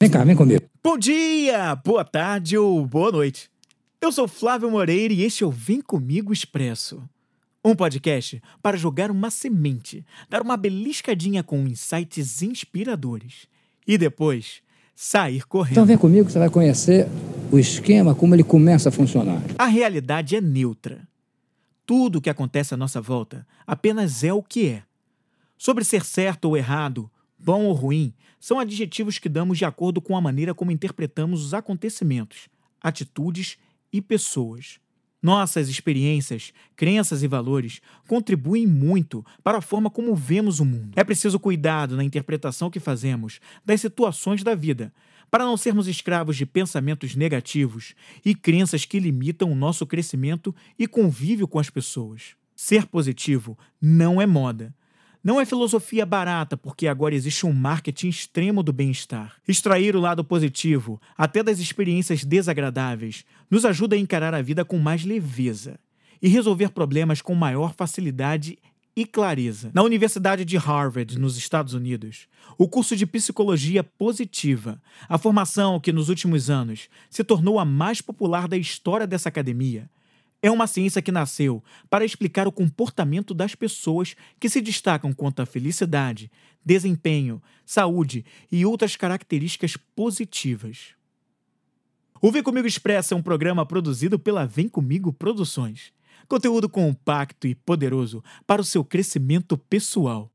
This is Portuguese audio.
Vem cá, vem comigo. Bom dia, boa tarde ou boa noite. Eu sou Flávio Moreira e este é o Vem Comigo Expresso. Um podcast para jogar uma semente, dar uma beliscadinha com insights inspiradores e depois sair correndo. Então vem comigo que você vai conhecer o esquema, como ele começa a funcionar. A realidade é neutra. Tudo o que acontece à nossa volta apenas é o que é. Sobre ser certo ou errado, bom ou ruim, são adjetivos que damos de acordo com a maneira como interpretamos os acontecimentos, atitudes e pessoas. Nossas experiências, crenças e valores contribuem muito para a forma como vemos o mundo. É preciso cuidado na interpretação que fazemos das situações da vida, para não sermos escravos de pensamentos negativos e crenças que limitam o nosso crescimento e convívio com as pessoas. Ser positivo não é moda não é filosofia barata, porque agora existe um marketing extremo do bem-estar. Extrair o lado positivo, até das experiências desagradáveis, nos ajuda a encarar a vida com mais leveza e resolver problemas com maior facilidade e clareza. Na Universidade de Harvard, nos Estados Unidos, o curso de Psicologia Positiva, a formação que nos últimos anos se tornou a mais popular da história dessa academia, é uma ciência que nasceu para explicar o comportamento das pessoas que se destacam quanto à felicidade, desempenho, saúde e outras características positivas. O Vem Comigo Expressa é um programa produzido pela Vem Comigo Produções. Conteúdo compacto e poderoso para o seu crescimento pessoal.